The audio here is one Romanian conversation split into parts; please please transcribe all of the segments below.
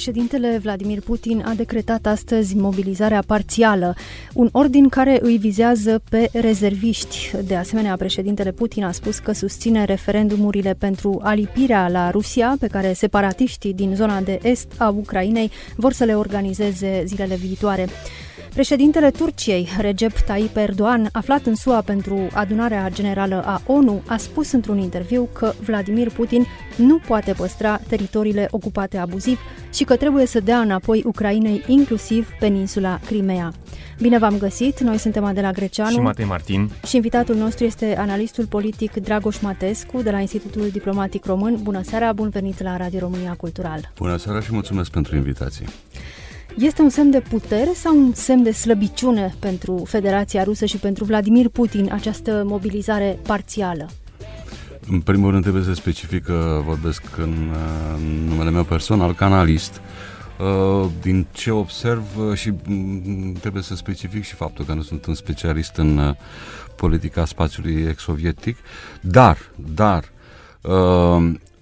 Președintele Vladimir Putin a decretat astăzi mobilizarea parțială, un ordin care îi vizează pe rezerviști. De asemenea, președintele Putin a spus că susține referendumurile pentru alipirea la Rusia, pe care separatiștii din zona de est a Ucrainei vor să le organizeze zilele viitoare. Președintele Turciei, Recep Tayyip Erdogan, aflat în SUA pentru adunarea generală a ONU, a spus într-un interviu că Vladimir Putin nu poate păstra teritoriile ocupate abuziv și că trebuie să dea înapoi Ucrainei inclusiv peninsula Crimea. Bine v-am găsit, noi suntem Adela Greceanu și Matei Martin și invitatul nostru este analistul politic Dragoș Matescu de la Institutul Diplomatic Român. Bună seara, bun venit la Radio România Cultural. Bună seara și mulțumesc pentru invitație. Este un semn de putere sau un semn de slăbiciune pentru Federația Rusă și pentru Vladimir Putin această mobilizare parțială? În primul rând trebuie să specific că vorbesc în, în numele meu personal, canalist. Uh, din ce observ uh, și mm, trebuie să specific și faptul că nu sunt un specialist în uh, politica spațiului ex-sovietic, dar, dar,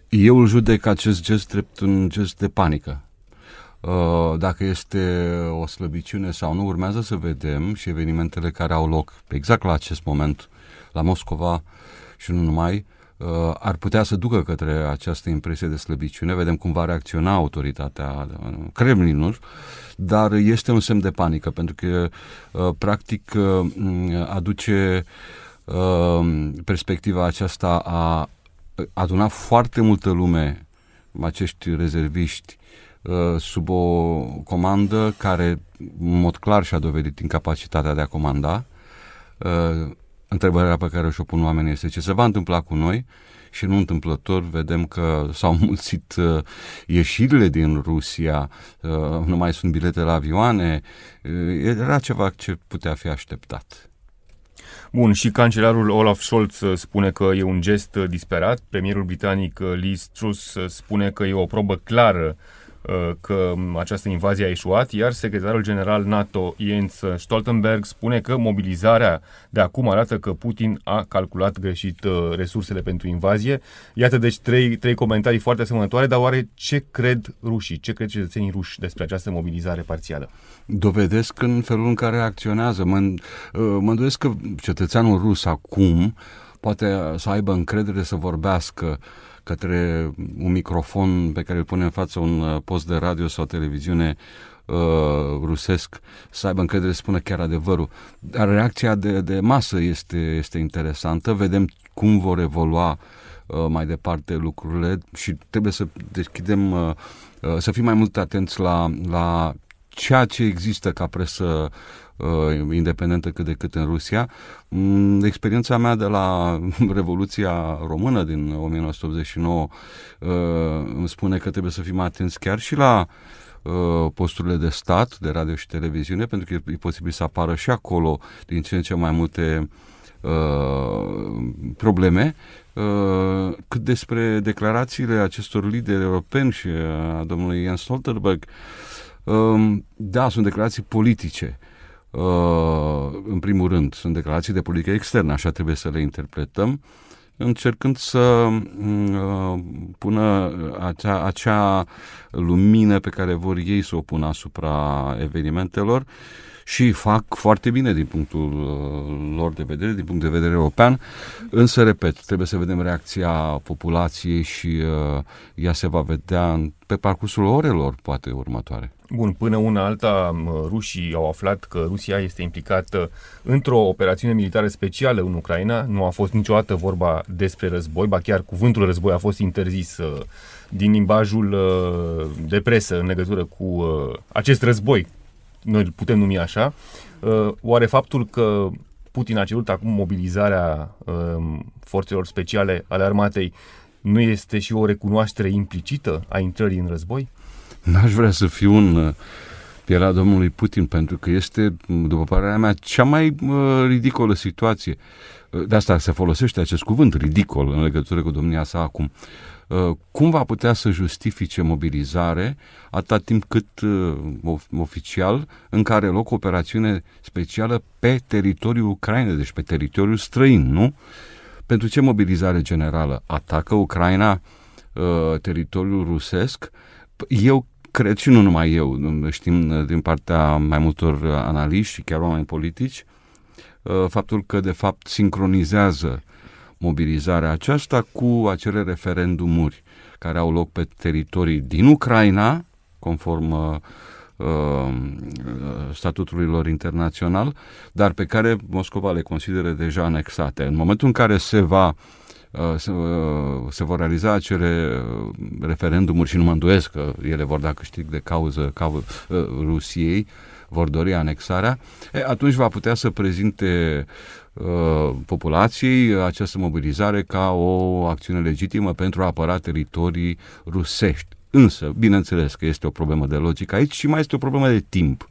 eu îl judec acest gest drept un gest de panică Uh, dacă este o slăbiciune sau nu, urmează să vedem și evenimentele care au loc exact la acest moment la Moscova și nu numai, uh, ar putea să ducă către această impresie de slăbiciune. Vedem cum va reacționa autoritatea uh, Kremlinul, dar este un semn de panică, pentru că practic aduce perspectiva aceasta a aduna foarte multă lume, acești rezerviști, Uh, sub o comandă care, în mod clar, și-a dovedit incapacitatea de a comanda. Uh, întrebarea pe care o-și o pun oamenii este ce se va întâmpla cu noi și nu întâmplător vedem că s-au mulțit uh, ieșirile din Rusia, nu mai sunt bilete la avioane, era ceva ce putea fi așteptat. Bun, și cancelarul Olaf Scholz spune că e un gest disperat, premierul britanic Liz Truss spune că e o probă clară Uh, că această invazie a ieșuat, iar secretarul general NATO Jens Stoltenberg spune că mobilizarea de acum arată că Putin a calculat greșit uh, resursele pentru invazie. Iată deci trei, trei comentarii foarte asemănătoare, dar oare ce cred rușii, ce cred cetățenii ruși despre această mobilizare parțială? Dovedesc în felul în care acționează. Mă, uh, mă îndoiesc că cetățeanul rus acum poate să aibă încredere să vorbească către un microfon pe care îl pune în față un uh, post de radio sau televiziune uh, rusesc să aibă încredere să spună chiar adevărul. Dar reacția de, de masă este, este interesantă. Vedem cum vor evolua uh, mai departe lucrurile și trebuie să deschidem, uh, uh, să fim mai mult atenți la, la ceea ce există ca presă uh, independentă cât de cât în Rusia. Mm, experiența mea de la Revoluția Română din 1989 uh, îmi spune că trebuie să fim atenți chiar și la uh, posturile de stat, de radio și televiziune, pentru că e posibil să apară și acolo din ce în ce mai multe uh, probleme Uh, cât despre declarațiile acestor lideri europeni și a domnului Jens Stoltenberg, uh, da, sunt declarații politice. Uh, în primul rând, sunt declarații de politică externă, așa trebuie să le interpretăm, încercând să mm, uh, pună acea, acea lumină pe care vor ei să o pună asupra evenimentelor și fac foarte bine din punctul uh, lor de vedere, din punct de vedere european, însă, repet, trebuie să vedem reacția populației și uh, ea se va vedea pe parcursul orelor, poate, următoare. Bun, până una alta, rușii au aflat că Rusia este implicată într-o operațiune militară specială în Ucraina. Nu a fost niciodată vorba despre război, ba chiar cuvântul război a fost interzis uh, din limbajul uh, de presă în legătură cu uh, acest război noi îl putem numi așa, uh, oare faptul că Putin a cerut acum mobilizarea um, forțelor speciale ale armatei nu este și o recunoaștere implicită a intrării în război? N-aș vrea să fiu un uh, pielea domnului Putin, pentru că este, după părerea mea, cea mai uh, ridicolă situație. De asta se folosește acest cuvânt ridicol în legătură cu domnia sa acum. uh, cum va putea să justifice mobilizare atâta timp cât uh, oficial în care loc o operațiune specială pe teritoriul Ucrainei, deci pe teritoriul străin, nu? Pentru ce mobilizare generală? Atacă Ucraina uh, teritoriul rusesc? Eu cred și nu numai eu, știm din partea mai multor analiști și chiar oameni politici, uh, faptul că de fapt sincronizează mobilizarea aceasta cu acele referendumuri care au loc pe teritorii din Ucraina, conform uh, uh, statutului lor internațional, dar pe care Moscova le consideră deja anexate. În momentul în care se va uh, se, uh, se vor realiza acele uh, referendumuri și nu mă îndoiesc că ele vor da câștig de cauză ca Rusiei, vor dori anexarea, e, atunci va putea să prezinte uh, populației această mobilizare ca o acțiune legitimă pentru a apăra teritorii rusești. Însă, bineînțeles că este o problemă de logică aici și mai este o problemă de timp.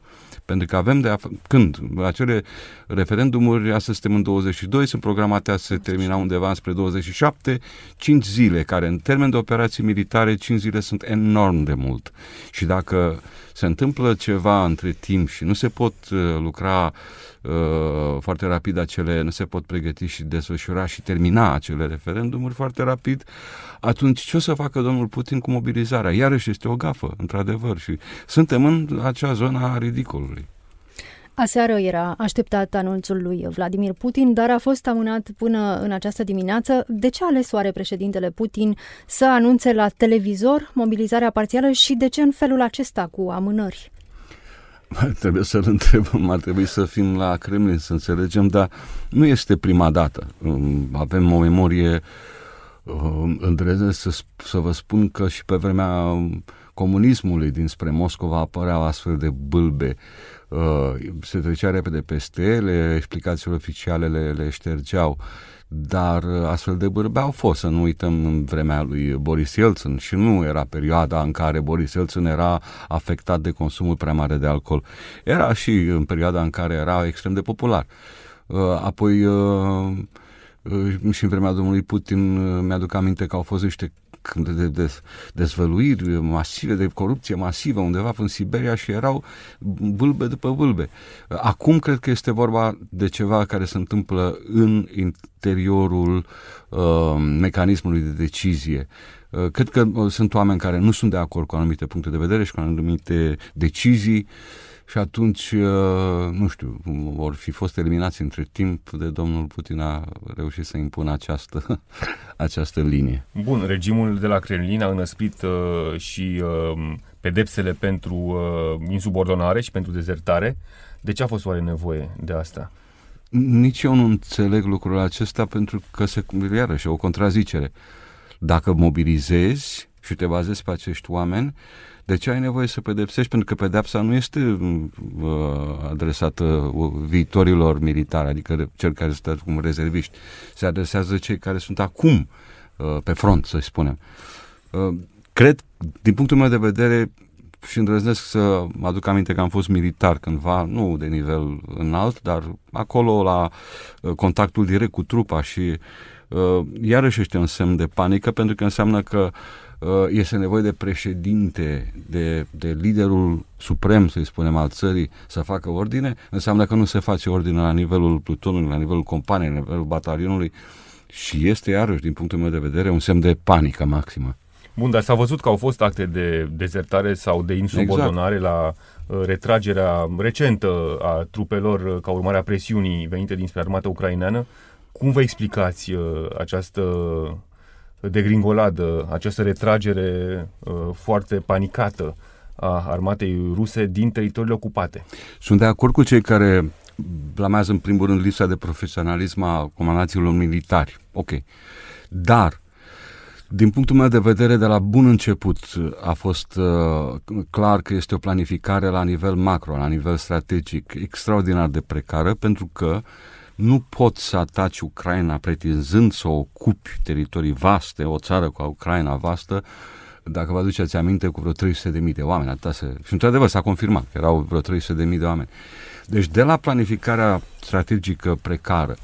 Pentru că avem de af- când acele referendumuri, astăzi suntem în 22, sunt programate a se termina undeva spre 27, 5 zile, care în termen de operații militare, 5 zile sunt enorm de mult. Și dacă se întâmplă ceva între timp și nu se pot uh, lucra uh, foarte rapid acele, nu se pot pregăti și desfășura și termina acele referendumuri foarte rapid, atunci ce o să facă domnul Putin cu mobilizarea? Iarăși este o gafă, într-adevăr, și suntem în acea zonă a ridicolului. Aseară era așteptat anunțul lui Vladimir Putin, dar a fost amânat până în această dimineață. De ce a ales oare președintele Putin să anunțe la televizor mobilizarea parțială și de ce în felul acesta cu amânări? Trebuie să-l întrebăm, ar trebui să fim la Kremlin să înțelegem, dar nu este prima dată. Avem o memorie îndrăznesc să, să vă spun că și pe vremea comunismului dinspre Moscova apăreau astfel de bâlbe. Uh, se trecea repede peste ele, explicațiile oficiale le, le ștergeau, dar astfel de bârbe au fost, să nu uităm în vremea lui Boris Yeltsin și nu era perioada în care Boris Yeltsin era afectat de consumul prea mare de alcool. Era și în perioada în care era extrem de popular. Uh, apoi uh, și în vremea domnului Putin mi-aduc aminte că au fost niște de, de, de dezvăluiri masive, de corupție masivă undeva în Siberia și erau vâlbe după vâlbe. Acum cred că este vorba de ceva care se întâmplă în interiorul uh, mecanismului de decizie. Uh, cred că uh, sunt oameni care nu sunt de acord cu anumite puncte de vedere și cu anumite decizii și atunci, uh, nu știu, vor fi fost eliminați între timp de domnul Putin a reușit să impună această, această linie. Bun, regimul de la Kremlin a înăsprit uh, și uh, pedepsele pentru uh, insubordonare și pentru dezertare. De ce a fost oare nevoie de asta? Nici eu nu înțeleg lucrul acesta pentru că se iarăși o contrazicere. Dacă mobilizezi și te bazezi pe acești oameni, de ce ai nevoie să pedepsești? Pentru că pedepsa nu este uh, adresată uh, viitorilor militari, adică cel care sunt cum rezerviști. Se adresează cei care sunt acum uh, pe front, să spunem. Uh, cred, din punctul meu de vedere, și îndrăznesc să aduc aminte că am fost militar cândva, nu de nivel înalt, dar acolo la uh, contactul direct cu trupa și uh, iarăși este un semn de panică pentru că înseamnă că uh, Uh, este nevoie de președinte, de, de liderul suprem, să-i spunem, al țării să facă ordine, înseamnă că nu se face ordine la nivelul plutonului, la nivelul companiei, la nivelul batalionului și este, iarăși, din punctul meu de vedere, un semn de panică maximă. Bun, dar s-a văzut că au fost acte de dezertare sau de insubordonare exact. la uh, retragerea recentă a trupelor uh, ca urmare a presiunii venite dinspre armata ucraineană. Cum vă explicați această degringoladă, această retragere uh, foarte panicată a armatei ruse din teritoriile ocupate. Sunt de acord cu cei care blamează în primul rând lipsa de profesionalism a comandanților militari. Ok. Dar din punctul meu de vedere, de la bun început a fost uh, clar că este o planificare la nivel macro, la nivel strategic, extraordinar de precară, pentru că uh, nu poți să ataci Ucraina pretinzând să ocupi teritorii vaste, o țară cu Ucraina vastă, dacă vă aduceți aminte, cu vreo 300.000 de oameni. Atâta se... Și într-adevăr s-a confirmat că erau vreo 300.000 de oameni. Deci de la planificarea strategică precară,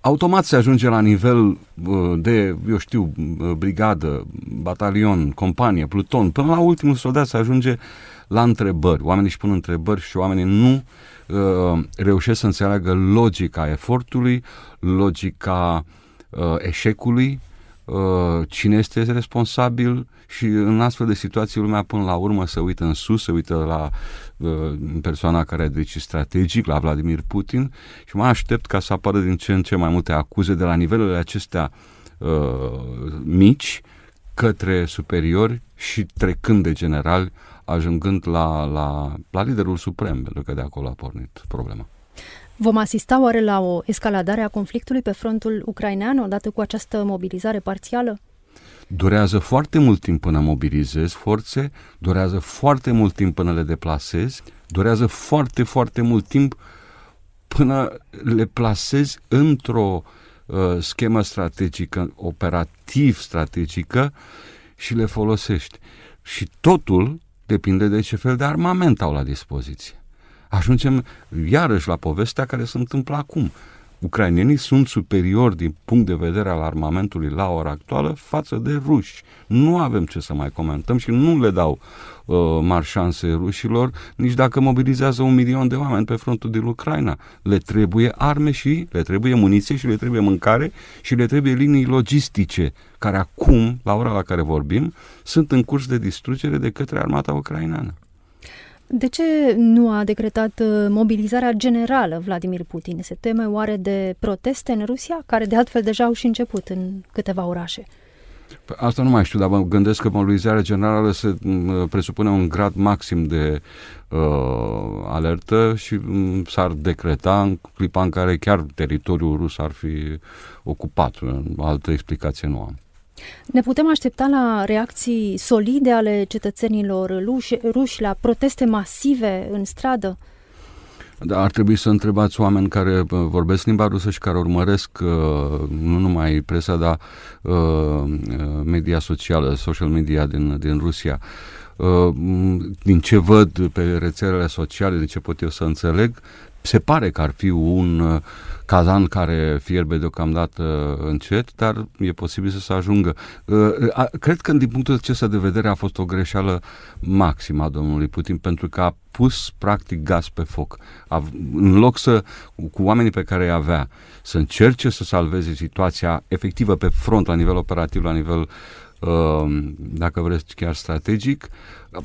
automat se ajunge la nivel de, eu știu, brigadă, batalion, companie, pluton, până la ultimul soldat se ajunge la întrebări. Oamenii își pun întrebări și oamenii nu uh, reușesc să înțeleagă logica efortului, logica uh, eșecului, uh, cine este responsabil și în astfel de situații lumea până la urmă se uită în sus, se uită la uh, persoana care a decis strategic, la Vladimir Putin și mă aștept ca să apară din ce în ce mai multe acuze de la nivelurile acestea uh, mici către superiori și trecând de generali, ajungând la, la, la liderul suprem, pentru că de acolo a pornit problema. Vom asista oare la o escaladare a conflictului pe frontul ucrainean odată cu această mobilizare parțială? Durează foarte mult timp până mobilizezi forțe, durează foarte mult timp până le deplasezi, durează foarte, foarte mult timp până le plasezi într-o uh, schemă strategică, operativ strategică și le folosești. Și totul depinde de ce fel de armament au la dispoziție. Ajungem iarăși la povestea care se întâmplă acum. Ucrainenii sunt superiori din punct de vedere al armamentului la ora actuală față de ruși. Nu avem ce să mai comentăm și nu le dau uh, mari șanse rușilor, nici dacă mobilizează un milion de oameni pe frontul din Ucraina. Le trebuie arme și le trebuie muniție și le trebuie mâncare și le trebuie linii logistice, care acum, la ora la care vorbim, sunt în curs de distrugere de către armata ucraineană. De ce nu a decretat uh, mobilizarea generală Vladimir Putin? Se teme oare de proteste în Rusia, care de altfel deja au și început în câteva orașe? Păi asta nu mai știu, dar mă gândesc că mobilizarea generală se presupune un grad maxim de uh, alertă și s-ar decreta în clipa în care chiar teritoriul rus ar fi ocupat. Altă explicație nu am. Ne putem aștepta la reacții solide ale cetățenilor ruși, ruși la proteste masive în stradă? Da, ar trebui să întrebați oameni care vorbesc limba rusă și care urmăresc uh, nu numai presa, dar uh, media socială, social media din, din Rusia. Uh, din ce văd pe rețelele sociale, din ce pot eu să înțeleg, se pare că ar fi un uh, cazan care fierbe deocamdată încet, dar e posibil să se ajungă. Uh, cred că din punctul acesta de vedere a fost o greșeală maximă a domnului Putin, pentru că a pus practic gaz pe foc. A, în loc să, cu oamenii pe care îi avea, să încerce să salveze situația efectivă pe front, la nivel operativ, la nivel uh, Um, dacă vreți chiar strategic,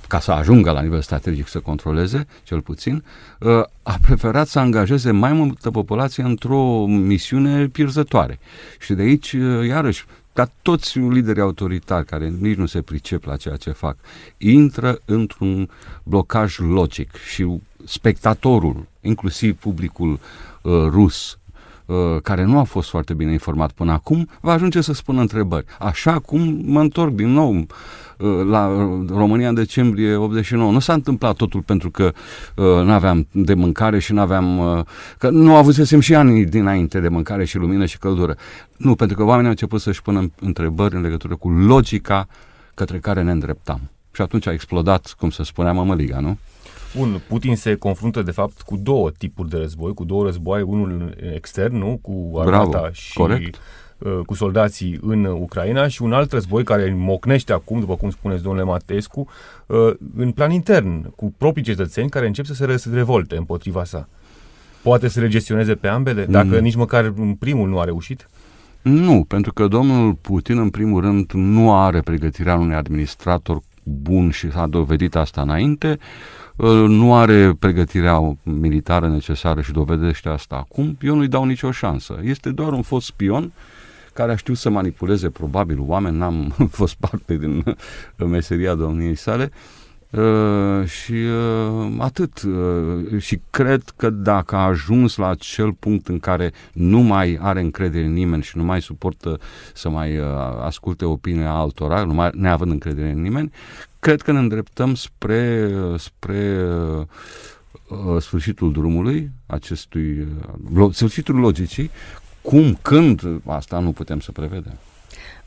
ca să ajungă la nivel strategic să controleze, cel puțin, uh, a preferat să angajeze mai multă populație într-o misiune pierzătoare. Și de aici, uh, iarăși, ca toți liderii autoritari care nici nu se pricep la ceea ce fac, intră într-un blocaj logic și spectatorul, inclusiv publicul uh, rus, Uh, care nu a fost foarte bine informat până acum, va ajunge să spună întrebări. Așa cum mă întorc din nou uh, la România în decembrie 89. Nu s-a întâmplat totul pentru că uh, nu aveam de mâncare și nu aveam... Uh, că nu avusesem și ani dinainte de mâncare și lumină și căldură. Nu, pentru că oamenii au început să-și pună întrebări în legătură cu logica către care ne îndreptam. Și atunci a explodat, cum să spunea mămăliga, nu? Bun, Putin se confruntă de fapt cu două tipuri de război, cu două războaie, unul extern, nu? Cu armata Bravo, și corect. Uh, cu soldații în Ucraina și un alt război care mocnește acum, după cum spuneți, domnule Matescu, uh, în plan intern, cu proprii cetățeni care încep să se revolte împotriva sa. Poate să le gestioneze pe ambele, dacă mm. nici măcar primul nu a reușit? Nu, pentru că domnul Putin, în primul rând, nu are pregătirea unui administrator bun și s-a dovedit asta înainte. Nu are pregătirea militară necesară și dovedește asta acum. Eu nu-i dau nicio șansă. Este doar un fost spion care a știut să manipuleze probabil oameni, n-am fost parte din meseria domniei sale, Uh, și uh, atât. Uh, și cred că dacă a ajuns la acel punct în care nu mai are încredere în nimeni și nu mai suportă să mai uh, asculte opinia altora, nu mai neavând încredere în nimeni, cred că ne îndreptăm spre, spre uh, uh sfârșitul drumului acestui, uh, sfârșitul logicii, cum, când, asta nu putem să prevedem.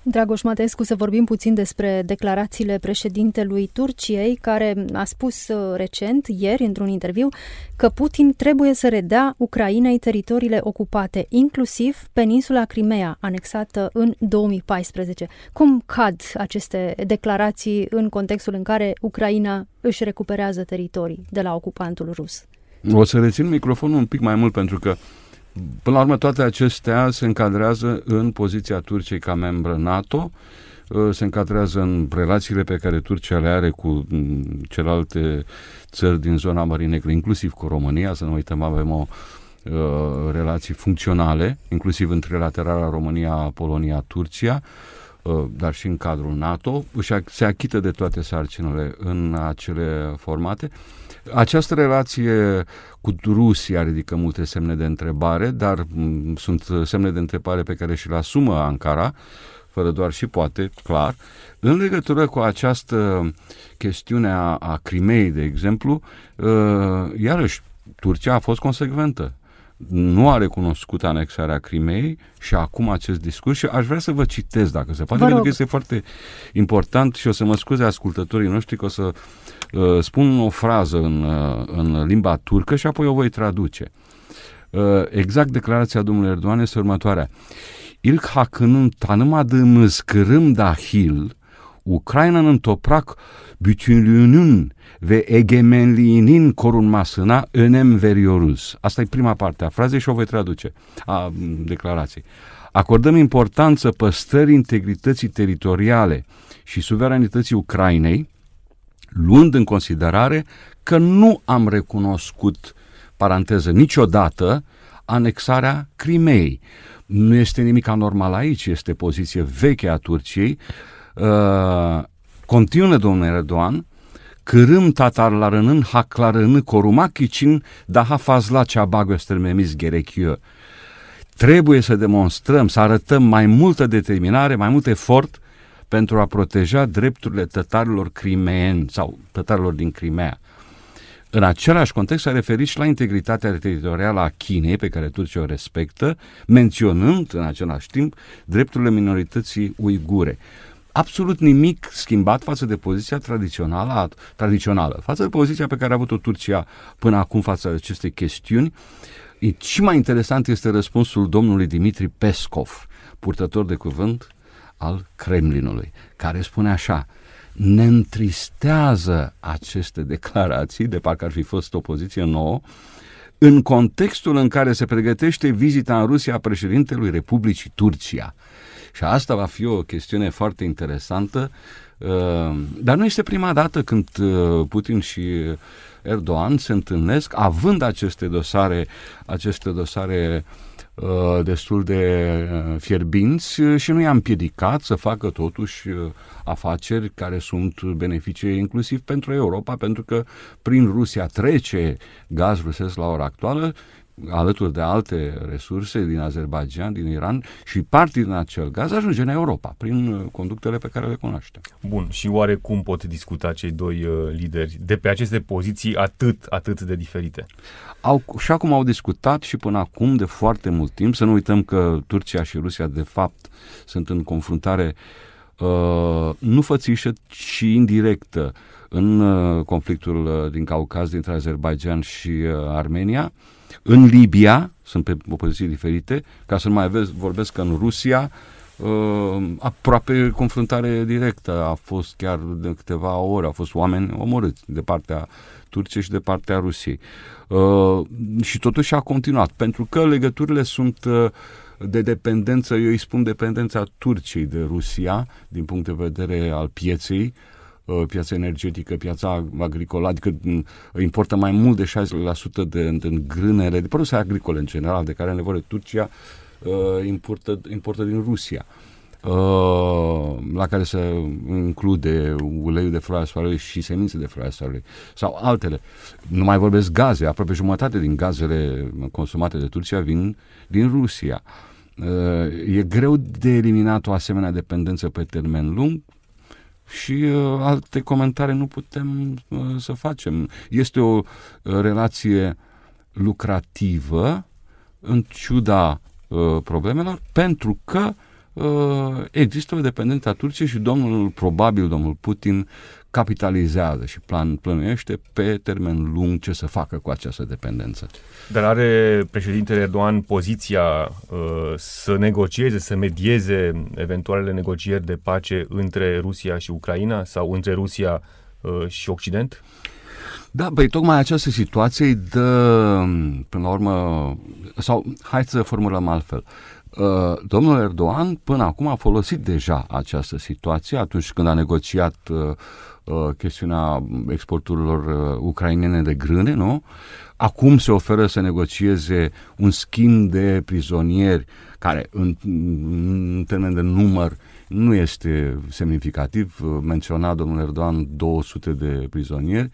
Dragoș Matescu, să vorbim puțin despre declarațiile președintelui Turciei, care a spus uh, recent, ieri, într-un interviu, că Putin trebuie să redea Ucrainei teritoriile ocupate, inclusiv peninsula Crimea, anexată în 2014. Cum cad aceste declarații în contextul în care Ucraina își recuperează teritorii de la ocupantul rus? O să rețin microfonul un pic mai mult pentru că Până la urmă, toate acestea se încadrează în poziția Turciei ca membră NATO, uh, se încadrează în relațiile pe care Turcia le are cu mm, celelalte țări din zona Mării Negre, inclusiv cu România, să nu uităm, avem o uh, relații funcționale, inclusiv în trilaterala România-Polonia-Turcia, uh, dar și în cadrul NATO, și se achită de toate sarcinile în acele formate. Această relație cu Rusia ridică multe semne de întrebare, dar m- sunt semne de întrebare pe care și le asumă Ankara, fără doar și poate, clar. În legătură cu această chestiune a, a Crimei, de exemplu, uh, iarăși, Turcia a fost consecventă nu a recunoscut anexarea Crimei și acum acest discurs și aș vrea să vă citesc dacă se poate, pentru că este foarte important și o să mă scuze ascultătorii noștri că o să uh, spun o frază în, uh, în limba turcă și apoi o voi traduce. Uh, exact declarația domnului Erdogan este următoarea. İlk hakkının tanımadığımız Kırım dahil Ukrayna'nın toprak bütünlüğünün ve egemenliğinin korunmasına önem veriyoruz. Asta e prima parte a frazei și o voi traduce, a declarației. Acordăm importanță păstrării integrității teritoriale și suveranității Ucrainei, luând în considerare că nu am recunoscut, paranteză, niciodată anexarea Crimei. Nu este nimic anormal aici, este poziție veche a Turciei. Uh, continuă domnul Erdogan, Kırım Tatarlarının haklarını korumak için daha fazla çaba göstermemiz gerekiyor. Trebuie să demonstrăm, să arătăm mai multă determinare, mai mult efort pentru a proteja drepturile tătarilor crimeeni sau tătarilor din Crimea. În același context s-a referit și la integritatea teritorială a Chinei, pe care Turcia o respectă, menționând în același timp drepturile minorității uigure absolut nimic schimbat față de poziția tradițională, tradițională față de poziția pe care a avut-o Turcia până acum față de aceste chestiuni. E, și mai interesant este răspunsul domnului Dimitri Peskov, purtător de cuvânt al Kremlinului, care spune așa, ne întristează aceste declarații, de parcă ar fi fost o poziție nouă, în contextul în care se pregătește vizita în Rusia a președintelui Republicii Turcia. Și asta va fi o chestiune foarte interesantă, uh, dar nu este prima dată când uh, Putin și Erdogan se întâlnesc având aceste dosare, aceste dosare uh, destul de fierbinți și nu i-a împiedicat să facă totuși afaceri care sunt benefice inclusiv pentru Europa, pentru că prin Rusia trece gaz rusesc la ora actuală alături de alte resurse din Azerbaijan, din Iran și parte din acel gaz ajunge în Europa prin uh, conductele pe care le cunoaștem. Bun, și oare cum pot discuta cei doi uh, lideri de pe aceste poziții atât, atât de diferite? Au, și acum au discutat și până acum de foarte mult timp. Să nu uităm că Turcia și Rusia de fapt sunt în confruntare uh, nu fățișă, ci indirectă în uh, conflictul uh, din Caucaz dintre Azerbaijan și uh, Armenia. În Libia, sunt pe opoziții diferite, ca să nu mai vezi, vorbesc că în Rusia, uh, aproape confruntare directă a fost chiar de câteva ore, au fost oameni omorâți de partea Turciei și de partea Rusiei. Uh, și totuși a continuat, pentru că legăturile sunt uh, de dependență, eu îi spun dependența Turciei de Rusia, din punct de vedere al pieței, Uh, piața energetică, piața agricolă, adică mm, importă mai mult de 60% de, de grânele, de produse agricole în general, de care are nevoie Turcia, uh, importă, importă din Rusia. Uh, la care se include uleiul de floarea soarelui și semințe de floarea soarelui sau altele. Nu mai vorbesc gaze, aproape jumătate din gazele consumate de Turcia vin din Rusia. Uh, e greu de eliminat o asemenea dependență pe termen lung și uh, alte comentarii nu putem uh, să facem. Este o uh, relație lucrativă în ciuda uh, problemelor pentru că uh, există o dependență a Turciei și domnul, probabil domnul Putin, capitalizează și plan, plănuiește pe termen lung ce să facă cu această dependență. Dar are președintele Erdogan poziția uh, să negocieze, să medieze eventualele negocieri de pace între Rusia și Ucraina sau între Rusia uh, și Occident? Da, băi, tocmai această situație îi dă, până la urmă, sau hai să formulăm altfel. Uh, domnul Erdogan până acum a folosit deja această situație atunci când a negociat uh, uh, chestiunea exporturilor uh, ucrainene de grâne, nu? Acum se oferă să negocieze un schimb de prizonieri care, în, în termen de număr, nu este semnificativ. Menționa domnul Erdogan 200 de prizonieri.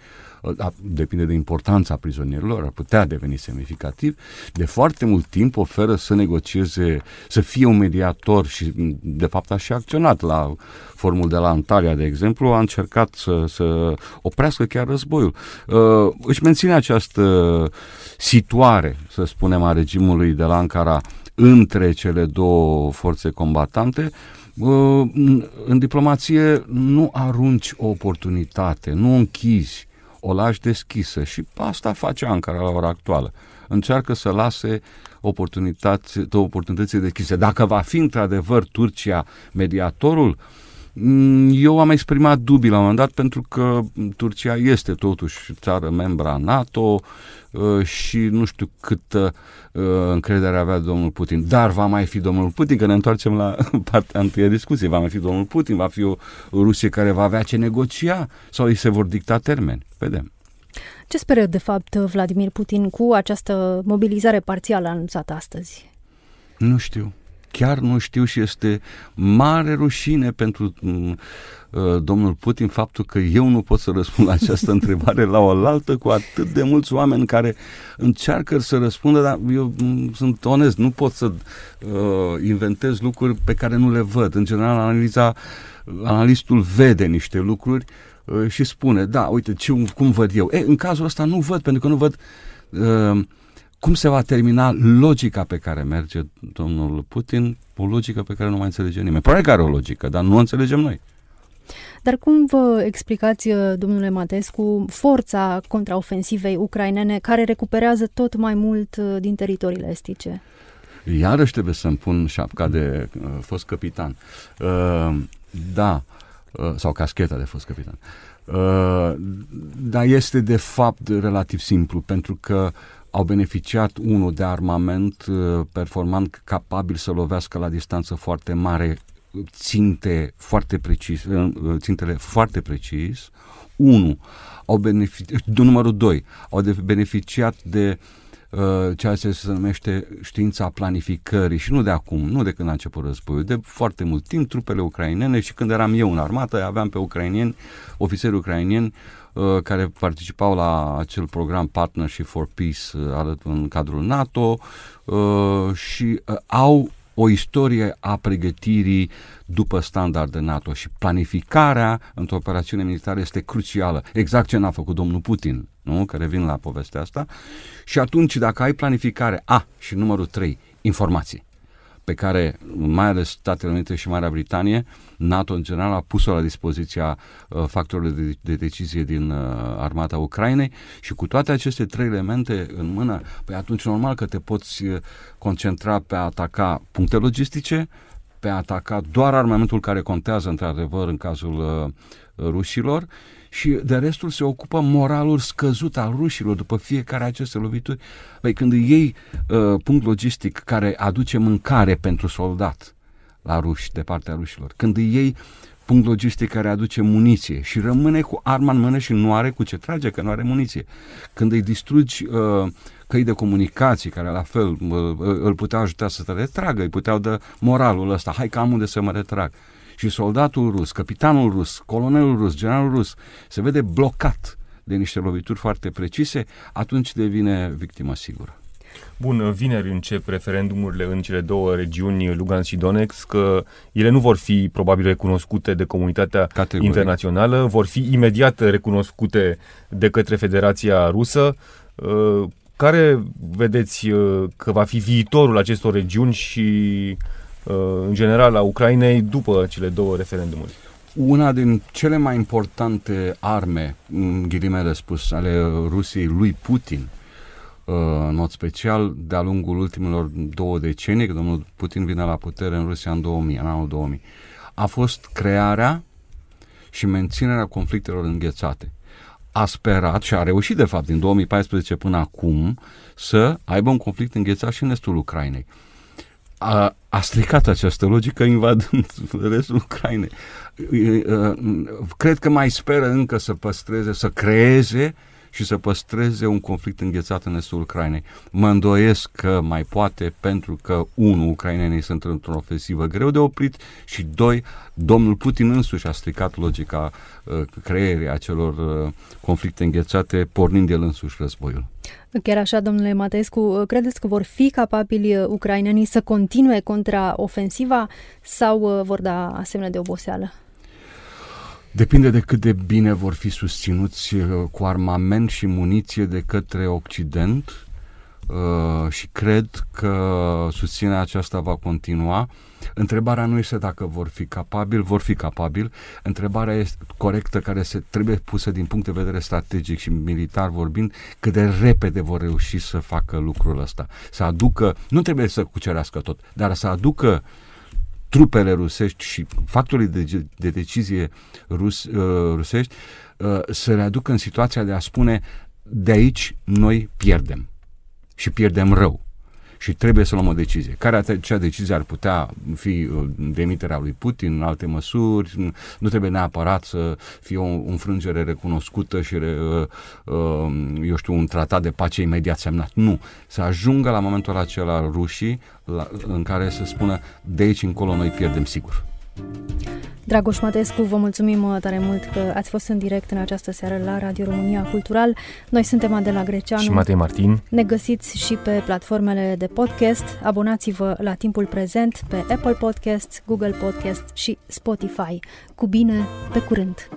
Da, depinde de importanța prizonierilor, ar putea deveni semnificativ. De foarte mult timp oferă să negocieze, să fie un mediator și, de fapt, a și acționat la formul de la Antalya, de exemplu, a încercat să, să oprească chiar războiul. Uh, își menține această situare, să spunem, a regimului de la Ankara între cele două forțe combatante, uh, în diplomație nu arunci o oportunitate, nu închizi, o lași deschisă și asta face Ankara la ora actuală. Încearcă să lase oportunități, oportunități deschise. Dacă va fi într-adevăr Turcia mediatorul, Mm, eu am exprimat dubii la un moment dat pentru că Turcia este totuși țară membra NATO uh, și nu știu câtă uh, încredere avea domnul Putin. Dar va mai fi domnul Putin, că ne întoarcem la partea întâi a discuției, va mai fi domnul Putin, va fi o Rusie care va avea ce negocia sau îi se vor dicta termeni. Vedem. Ce speră de fapt Vladimir Putin cu această mobilizare parțială anunțată astăzi? Nu știu chiar nu știu și este mare rușine pentru mm, uh, domnul Putin faptul că eu nu pot să răspund la această întrebare la o altă cu atât de mulți oameni care încearcă să răspundă, dar eu mm, sunt onest, nu pot să uh, inventez lucruri pe care nu le văd. În general, analiza, analistul vede niște lucruri uh, și spune, da, uite, ce, cum văd eu. E, în cazul ăsta nu văd, pentru că nu văd uh, cum se va termina logica pe care merge domnul Putin, o logică pe care nu mai înțelege nimeni. Probabil că are o logică, dar nu o înțelegem noi. Dar cum vă explicați, domnule Matescu, forța contraofensivei ucrainene care recuperează tot mai mult uh, din teritoriile estice? Iarăși trebuie să-mi pun șapca de uh, fost capitan. Uh, da, uh, sau cascheta de fost capitan. Uh, dar este de fapt relativ simplu, pentru că uh, au beneficiat, unul, de armament uh, performant capabil să lovească la distanță foarte mare ținte foarte precis, uh, țintele foarte precis. Unu, au beneficiat, numărul doi, au de beneficiat de uh, ceea ce se numește știința planificării. Și nu de acum, nu de când a început războiul, de foarte mult timp trupele ucrainene și când eram eu în armată, aveam pe ucrainieni, ofițeri ucrainieni Uh, care participau la acel program Partnership for Peace uh, în cadrul NATO uh, și au o istorie a pregătirii după standarde NATO și planificarea într-o operațiune militară este crucială. Exact ce n-a făcut domnul Putin, nu? Care vin la povestea asta. Și atunci, dacă ai planificare, a, și numărul 3, informații pe care mai ales Statele Unite și Marea Britanie, NATO în general a pus-o la dispoziția uh, factorilor de, de decizie din uh, armata Ucrainei și cu toate aceste trei elemente în mână, păi atunci normal că te poți uh, concentra pe a ataca puncte logistice, pe a ataca doar armamentul care contează într-adevăr în cazul uh, rușilor și de restul se ocupă moralul scăzut al rușilor după fiecare aceste lovituri. Păi când îi iei uh, punct logistic care aduce mâncare pentru soldat la ruși, de partea rușilor, când îi iei punct logistic care aduce muniție și rămâne cu arma în mână și nu are cu ce trage, că nu are muniție. Când îi distrugi uh, căi de comunicații, care la fel uh, îl puteau ajuta să te retragă, îi puteau da moralul ăsta, hai că am unde să mă retrag și soldatul rus, capitanul rus, colonelul rus, generalul rus se vede blocat de niște lovituri foarte precise, atunci devine victimă sigură. Bun, vineri încep referendumurile în cele două regiuni, Lugansk și Donetsk, că ele nu vor fi probabil recunoscute de comunitatea Categoric. internațională, vor fi imediat recunoscute de către Federația Rusă. Care vedeți că va fi viitorul acestor regiuni și în general a Ucrainei după cele două referendumuri? Una din cele mai importante arme, în ghilimele spus, ale Rusiei lui Putin, în mod special de-a lungul ultimelor două decenii, că domnul Putin vine la putere în Rusia în 2000, în anul 2000, a fost crearea și menținerea conflictelor înghețate. A sperat și a reușit, de fapt, din 2014 până acum, să aibă un conflict înghețat și în estul Ucrainei. A, a stricat această logică invadând restul Ucrainei. Cred că mai speră încă să păstreze, să creeze și să păstreze un conflict înghețat în estul Ucrainei. Mă îndoiesc că mai poate pentru că, unu, ucrainenii sunt într-o ofensivă greu de oprit și, doi, domnul Putin însuși a stricat logica uh, creierii acelor uh, conflicte înghețate, pornind el însuși războiul. Chiar așa, domnule Matescu, uh, credeți că vor fi capabili uh, ucrainenii să continue contra ofensiva sau uh, vor da asemenea de oboseală? Depinde de cât de bine vor fi susținuți uh, cu armament și muniție de către Occident uh, și cred că susținerea aceasta va continua. Întrebarea nu este dacă vor fi capabili, vor fi capabili. Întrebarea este corectă care se trebuie pusă din punct de vedere strategic și militar vorbind, cât de repede vor reuși să facă lucrul ăsta. Să aducă, nu trebuie să cucerească tot, dar să aducă uh, trupele rusești și factorii de, de decizie rus, uh, rusești uh, să le aducă în situația de a spune de aici noi pierdem și pierdem rău și trebuie să luăm o decizie. Care acea decizie ar putea fi uh, demiterea lui Putin, alte măsuri, nu trebuie neapărat să fie o înfrângere recunoscută și, uh, uh, eu știu, un tratat de pace imediat semnat. Nu. Să ajungă la momentul acela rușii la, în care să spună de aici încolo noi pierdem sigur. Dragoș Mătescu, vă mulțumim uh, tare mult că ați fost în direct în această seară la Radio România Cultural. Noi suntem Adela Greceanu și Matei Martin. Ne găsiți și pe platformele de podcast. Abonați-vă la timpul prezent pe Apple Podcast, Google Podcast și Spotify. Cu bine, pe curând!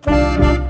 Thank you.